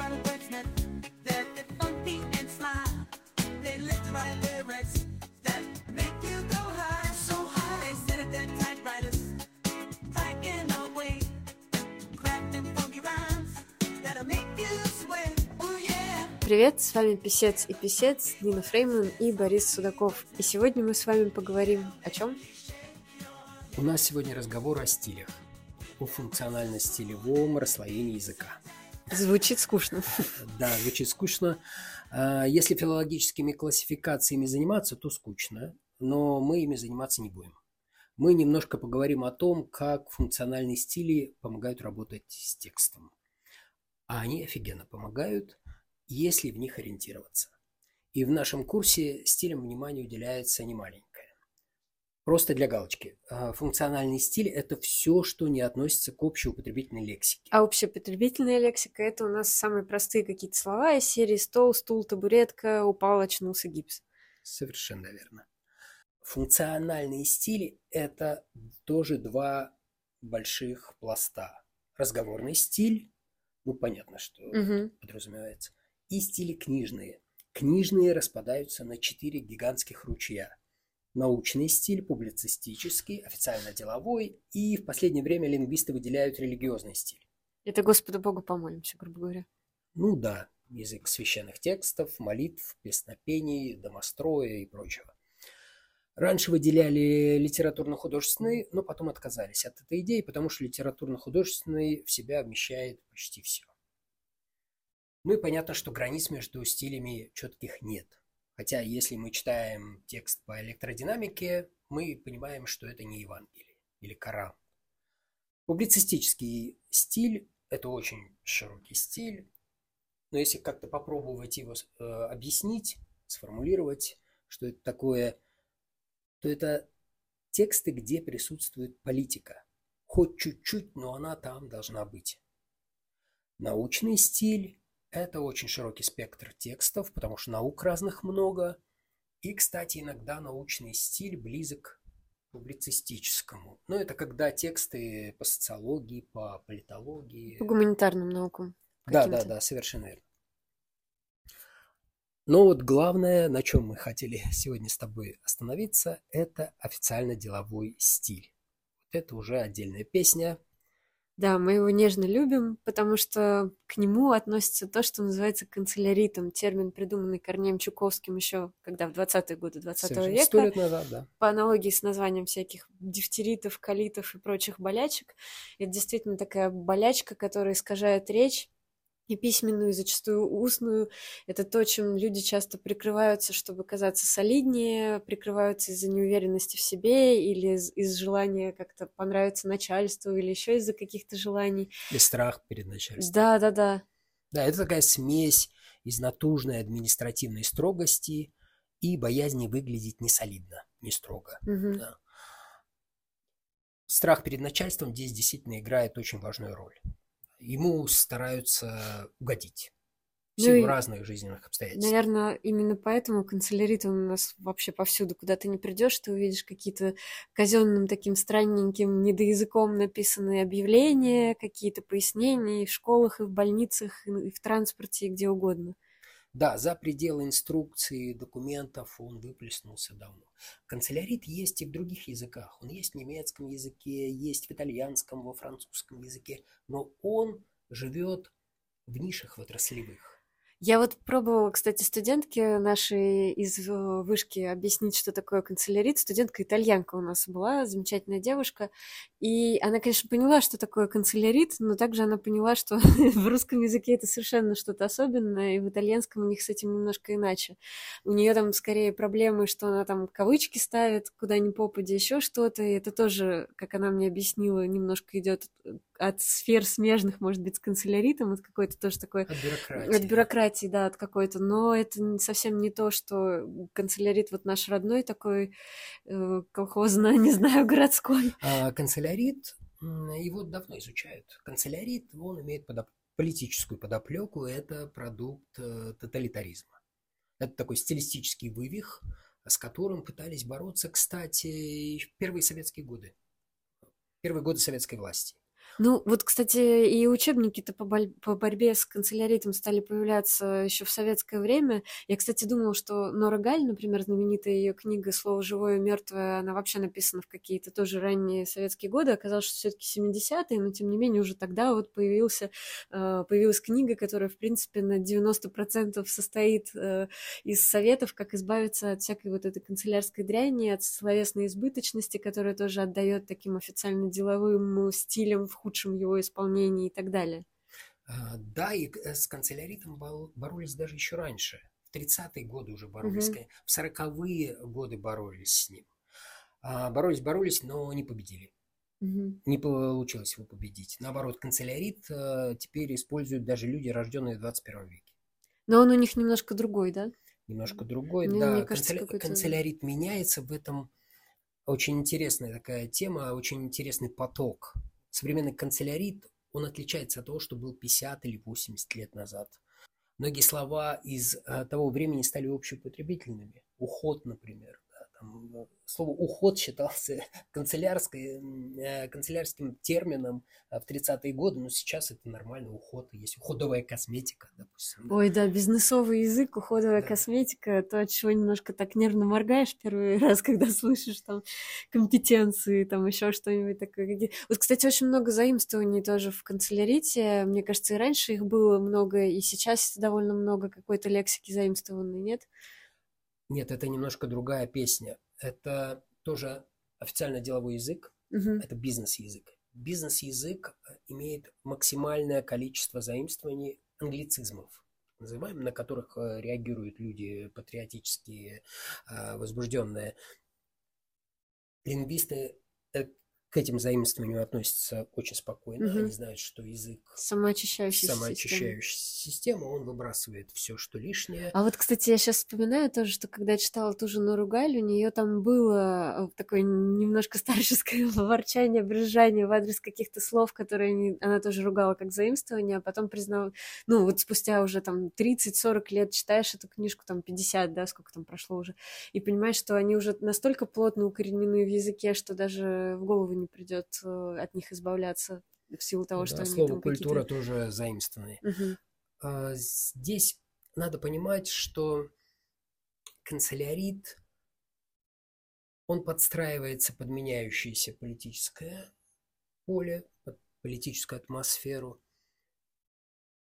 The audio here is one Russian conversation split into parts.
are the words that that that funky and sly. They lift my lyrics that make you go high, so high. They sit at their typewriters, typing away, crafting funky rhymes that'll make you sweat. Oh yeah. Привет, с вами Писец и Писец, Нина Фрейман и Борис Судаков. И сегодня мы с вами поговорим о чем? У нас сегодня разговор о стилях, о функционально-стилевом расслоении языка. Звучит скучно. Да, звучит скучно. А, Если филологическими классификациями заниматься, то скучно, но мы ими заниматься не будем. Мы немножко поговорим о том, как функциональные стили помогают работать с текстом. А они офигенно помогают, если в них ориентироваться. И в нашем курсе стилям внимания уделяется немаленькое. Просто для галочки. А, Функциональный стиль – это все, что не относится к общеупотребительной лексике. А общепотребительная лексика – это у нас самые простые какие-то слова из серии стол, стул, табуретка, упал, очнулся, гипс. Совершенно верно. Функциональные стили – это тоже два больших пласта. Разговорный стиль, ну понятно, что Мгм. подразумевается, и стили книжные. Книжные распадаются на четыре гигантских ручья. Научный стиль, публицистический, официально-деловой и в последнее время лингвисты выделяют религиозный стиль. Это Господу Богу помолимся, грубо говоря. Ну да, язык священных текстов, молитв, песнопений, домостроя и прочего. Раньше выделяли литературно-художественный, но потом отказались от этой идеи, потому что литературно-художественный в себя вмещает почти все. Ну и понятно, что границ между стилями четких нет. Хотя если мы читаем текст по электродинамике, мы понимаем, что это не Евангелие или Коран. Публицистический стиль – это очень широкий стиль, но если как-то попробовать его э, объяснить, сформулировать, что это такое, то это тексты, где присутствует политика. Хоть чуть-чуть, но она там должна быть. Научный стиль – это очень широкий спектр текстов, потому что наук разных много. И, кстати, иногда научный стиль близок к публицистическому. Но это когда тексты по социологии, по политологии, По гуманитарным наукам. да, да, да, совершенно верно. Но вот главное, на чем мы хотели сегодня с тобой остановиться, это официально-деловой стиль. Вот это уже отдельная песня. Да, мы его нежно любим, потому что к нему относится то, что называется канцеляритом, термин, придуманный Корнеем Чуковским еще когда в 20-е годы 20 Совершенно- Сто века, лет назад, да. по аналогии с названием всяких дифтеритов, колитов и прочих болячек. Это действительно такая болячка, которая искажает речь, и письменную, и зачастую устную. Это то, чем люди часто прикрываются, чтобы казаться солиднее, прикрываются из-за неуверенности в себе или из, из желания как-то понравиться начальству или еще из-за каких-то желаний. И страх перед начальством. Да, да, да. Да, это такая смесь из натужной административной строгости и боязни выглядеть не солидно, не строго. Мгм. Да. Страх перед начальством здесь действительно играет очень важную роль. Ему стараются угодить в Ну силу и, разных жизненных обстоятельств. Наверное, именно поэтому канцелярит у нас вообще повсюду. Куда ты не придешь, ты увидишь какие-то казенным таким странненьким недоязыком написанные объявления, какие-то пояснения и в школах, и в больницах, и в транспорте, и где угодно. Да, за пределы инструкции, документов он выплеснулся давно. Канцелярит есть и в других языках. Он есть в немецком языке, есть в итальянском, во французском языке. Но он живет в нишах в отраслевых. Я вот пробовала, кстати, студентке нашей из э, вышки объяснить, что такое канцелярит. Студентка-итальянка у нас была, замечательная девушка. И она, конечно, поняла, что такое канцелярит, но также она поняла, что в русском языке это совершенно что-то особенное, и в итальянском у них с этим немножко иначе. У нее там скорее проблемы, что она там кавычки ставит, куда ни попадя, еще что-то. И это тоже, как она мне объяснила, немножко идет от сфер смежных, может быть, с канцеляритом, от какой-то тоже такой От бюрократии. от бюрократии, да, от какой-то, но это совсем не то, что канцелярит вот наш родной такой э, колхозно, не знаю, городской. А канцелярит, его давно изучают. Канцелярит, он имеет подоп- политическую подоплеку, это продукт э, тоталитаризма. Это такой стилистический вывих, с которым пытались бороться, кстати, в первые советские годы. Первые годы советской власти. Ну, вот, кстати, и учебники-то по, боль- по борьбе с канцеляритом стали появляться еще в советское время. Я, кстати, думала, что Нора Галь, например, знаменитая ее книга «Слово живое и мертвое», она вообще написана в какие-то тоже ранние советские годы. Оказалось, что все-таки 70-е, но, тем не менее, уже тогда вот появился, э, появилась книга, которая, в принципе, на 90% состоит э, из советов, как избавиться от всякой вот этой канцелярской дряни, от словесной избыточности, которая тоже отдает таким официально деловым стилем в худшем его исполнении и так далее. А, Да, и э, с канцеляритом бо- боролись даже еще раньше. В 30-е годы уже боролись, ка- в 40-е годы боролись с ним. А, Боролись, боролись, но не победили. Мгм. Не получилось его победить. Наоборот, канцелярит э, теперь используют даже люди, рожденные в 21 веке. Но он у них немножко другой, да? Немножко другой, Мне- да. мне кажется, канцеля- Канцелярит меняется в этом очень интересная такая тема, очень интересный поток. Современный канцелярит, он отличается от того, что был 50 или 80 лет назад. Многие слова из э, того времени стали общеупотребительными. Уход, например. Там, э, слово уход считался канцелярской, э, канцелярским термином э, в 30-е годы, но сейчас это нормально, уход. Есть уходовая косметика, допустим. Ой, да, бизнесовый язык, уходовая Да. косметика, то, от чего немножко так нервно моргаешь первый раз, когда слышишь там компетенции, там еще что-нибудь такое. Вот, кстати, очень много заимствований тоже в канцелярите. Мне кажется, и раньше их было много, и сейчас довольно много какой-то лексики заимствованной, нет? Нет, это немножко другая песня. Это тоже официально деловой язык, Мгм. это бизнес-язык. Бизнес-язык э, имеет максимальное количество заимствований англицизмов, называем, на которых э, реагируют люди патриотически э, возбужденные. Лингвисты к этим заимствованиям относятся очень спокойно. Мгм. Они знают, что язык Самоочищающаяся система. самоочищающая система, он выбрасывает все, что лишнее. А вот, кстати, я сейчас вспоминаю тоже, что когда я читала ту же Нору Галь, у нее там было э, такое немножко старческое ворчание, брюзжание в адрес каких-то слов, которые они- она тоже ругала как заимствование, а потом признала, ну вот спустя уже там 30-40 лет читаешь эту книжку, там 50, да, сколько там прошло уже, и понимаешь, что они уже настолько плотно укоренены в языке, что даже в голову не придет э, от них избавляться в силу того, что Да, они слово там культура какие-то... тоже заимствованные. Мгм. А, Здесь надо понимать, что канцелярит, он подстраивается под меняющееся политическое поле, под политическую атмосферу,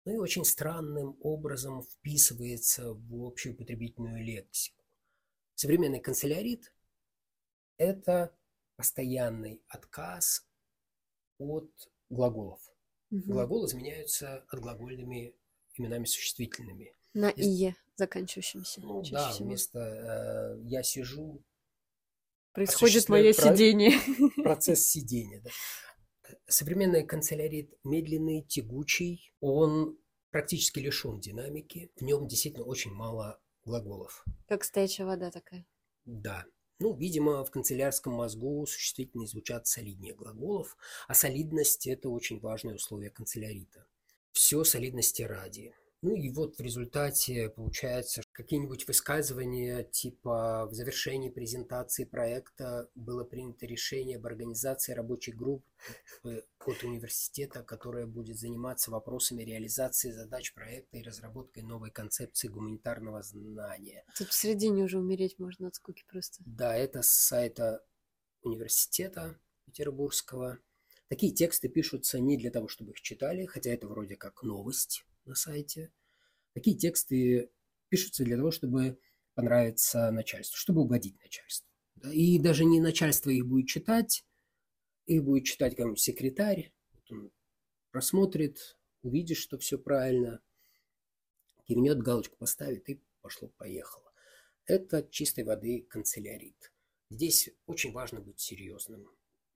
ну и очень странным образом вписывается в общую потребительную лексику. Современный канцелярит – это постоянный отказ от глаголов. Мгм. Глаголы заменяются отглагольными именами существительными. На Из- «ие» заканчивающимся Ну да, всего. вместо э, «я сижу» Происходит мое прав- сидение. процесс сидения. да. Современный канцелярит медленный, тягучий, он практически лишен динамики, в нем действительно очень мало глаголов. Как стоячая вода такая. Да. Ну, видимо, в канцелярском мозгу существительные звучат солиднее глаголов, а солидность – это очень важное условие канцелярита. Все солидности ради. Ну и вот в результате получается какие-нибудь высказывания типа в завершении презентации проекта было принято решение об организации рабочей группы от университета, которая будет заниматься вопросами реализации задач проекта и разработкой новой концепции гуманитарного знания. Тут в середине уже умереть можно от скуки просто. Да, это с сайта университета Петербургского. Такие тексты пишутся не для того, чтобы их читали, хотя это вроде как новость на сайте. Такие тексты пишутся для того, чтобы понравиться начальству, чтобы угодить начальству. И даже не начальство их будет читать, их будет читать какой-нибудь секретарь, он просмотрит, увидит, что все правильно, кивнет, галочку поставит и пошло-поехало. Это чистой воды канцелярит. Здесь очень важно быть серьезным.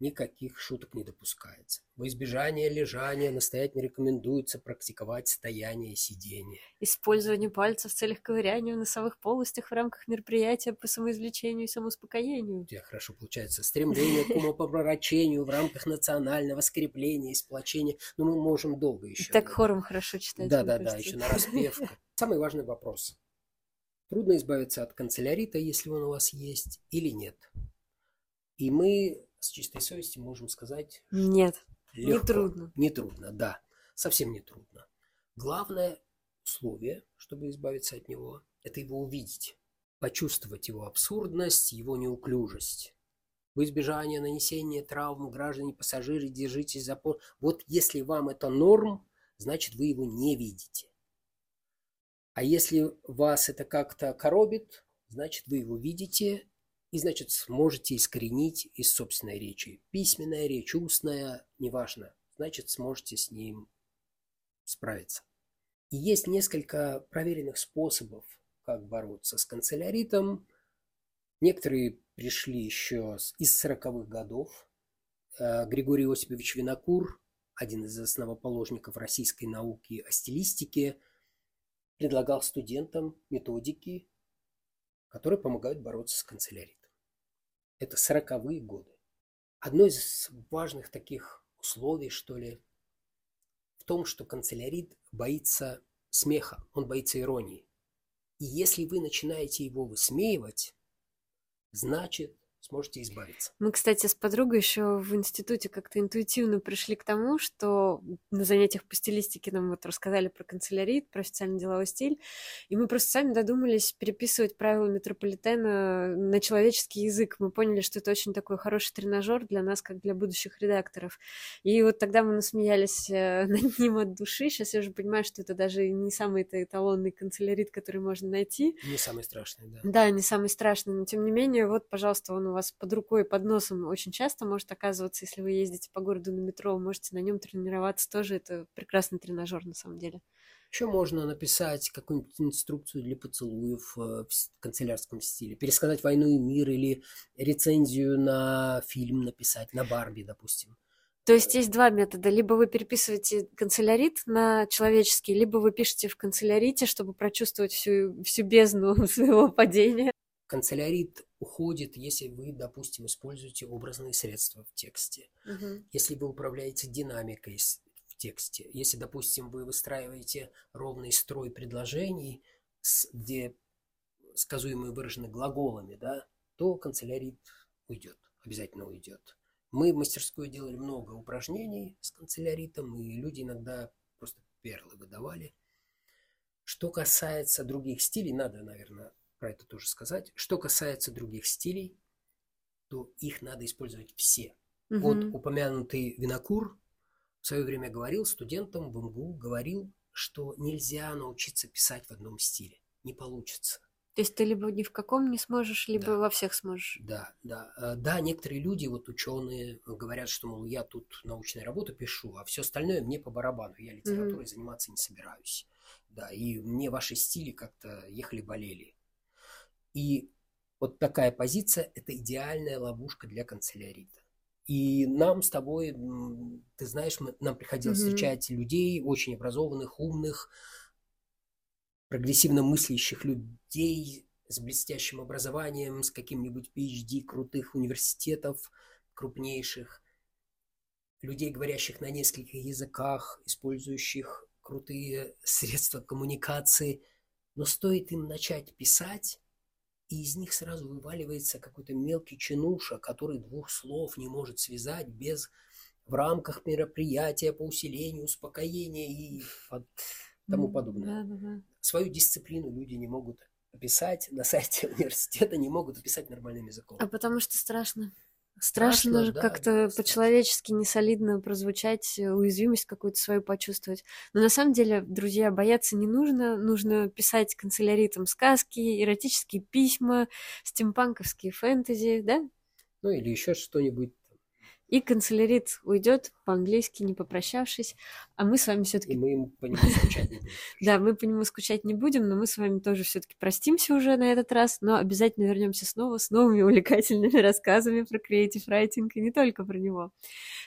Никаких шуток не допускается. Во избежание лежания настоятельно рекомендуется практиковать стояние и сидение. Использование пальцев в целях ковыряния в носовых полостях в рамках мероприятия по самоизвлечению и самоуспокоению. У тебя хорошо получается. Стремление к умопомрачению в рамках национального скрепления и сплочения. Ну, мы можем долго еще. Так хором хорошо читать. Да, мне да, да, кажется. еще на распевку. Самый важный вопрос. Трудно избавиться от канцелярита, если он у вас есть, или нет. И мы с чистой совестью можем сказать, Нет. легко. Нетрудно. Нетрудно, да. Совсем не трудно. Главное условие, чтобы избавиться от него, это его увидеть, почувствовать его абсурдность, его неуклюжесть. В избежание нанесения травм, граждане, пассажиры, держитесь за пол. Вот если вам это норм, значит вы его не видите. А если вас это как-то коробит, значит вы его видите и значит сможете искоренить из собственной речи. Письменная речь, устная, неважно. Значит сможете с ним справиться. И есть несколько проверенных способов, как бороться с канцеляритом. Некоторые пришли еще из 40-х годов. Э, Григорий Осипович Винокур, один из основоположников российской науки о стилистике, предлагал студентам методики, которые помогают бороться с канцеляритом. Это 40-е годы. Одно из важных таких условий, что ли, в том, что канцелярит боится смеха, он боится иронии. И если вы начинаете его высмеивать, значит, сможете избавиться. Мы, кстати, с подругой еще в институте как-то интуитивно пришли к тому, что на занятиях по стилистике нам вот рассказали про канцелярит, про официальный деловой стиль, и мы просто сами додумались переписывать правила метрополитена на человеческий язык. Мы поняли, что это очень такой хороший тренажер для нас, как для будущих редакторов. И вот тогда мы насмеялись э, над ним от души. Сейчас я уже понимаю, что это даже не самый-то эталонный канцелярит, который можно найти. Не самый страшный, да. Да, не самый страшный, но тем не менее, вот, пожалуйста, он у вас под рукой, под носом очень часто может оказываться, если вы ездите по городу на метро, вы можете на нем тренироваться тоже. Это прекрасный тренажер на самом деле. Еще можно написать какую-нибудь инструкцию для поцелуев э, в канцелярском стиле, пересказать «Войну и мир» или рецензию на фильм написать, на Барби, допустим. То есть есть два метода. Либо вы переписываете канцелярит на человеческий, либо вы пишете в канцелярите, чтобы прочувствовать всю, всю бездну своего падения. Канцелярит уходит, если вы, допустим, используете образные средства в тексте, угу. если вы управляете динамикой в тексте, если, допустим, вы выстраиваете ровный строй предложений, где сказуемые выражены глаголами, да, то канцелярит уйдет, обязательно уйдет. Мы в мастерской делали много упражнений с канцеляритом, и люди иногда просто перлы выдавали. Что касается других стилей, надо, наверное, про это тоже сказать. Что касается других стилей, то их надо использовать все. Угу. Вот упомянутый Винокур в свое время говорил студентам в МГУ, говорил, что нельзя научиться писать в одном стиле. Не получится. То есть ты либо ни в каком не сможешь, либо Да. во всех сможешь. Да, да. Э, Да, некоторые люди, вот ученые, говорят, что, мол, я тут научную работу пишу, а все остальное мне по барабану. Я литературой заниматься не собираюсь. Да, и мне ваши стили как-то ехали-болели. И вот такая позиция – это идеальная ловушка для канцелярита. И нам с тобой, ты знаешь, мы- нам приходилось Мгм. встречать людей очень образованных, умных, прогрессивно мыслящих людей с блестящим образованием, с каким-нибудь PhD крутых университетов, крупнейших, людей, говорящих на нескольких языках, использующих крутые средства коммуникации. Но стоит им начать писать, и из них сразу вываливается какой-то мелкий чинуша, который двух слов не может связать без в рамках мероприятия по усилению успокоения и под- тому подобное. Да, да, да. Свою дисциплину люди не могут описать на сайте университета, не могут описать нормальным языком. А потому что страшно. Страшно, Страшно, да, как-то да, по-человечески несолидно прозвучать, э, уязвимость какую-то свою почувствовать. Но на самом деле, друзья, бояться не нужно. Нужно писать канцеляритам сказки, эротические письма, стимпанковские фэнтези, да? Ну или еще что-нибудь. И канцелярит уйдет по-английски, не попрощавшись. А мы с вами все-таки мы по нему скучать не будем. Да, мы по нему скучать не будем, но мы с вами тоже все-таки простимся уже на этот раз, но обязательно вернемся снова с новыми увлекательными рассказами про креатив райтинг и не только про него.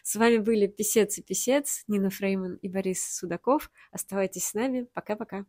С вами были Писец и Писец, Нина Фрейман и Борис Судаков. Оставайтесь с нами. Пока-пока.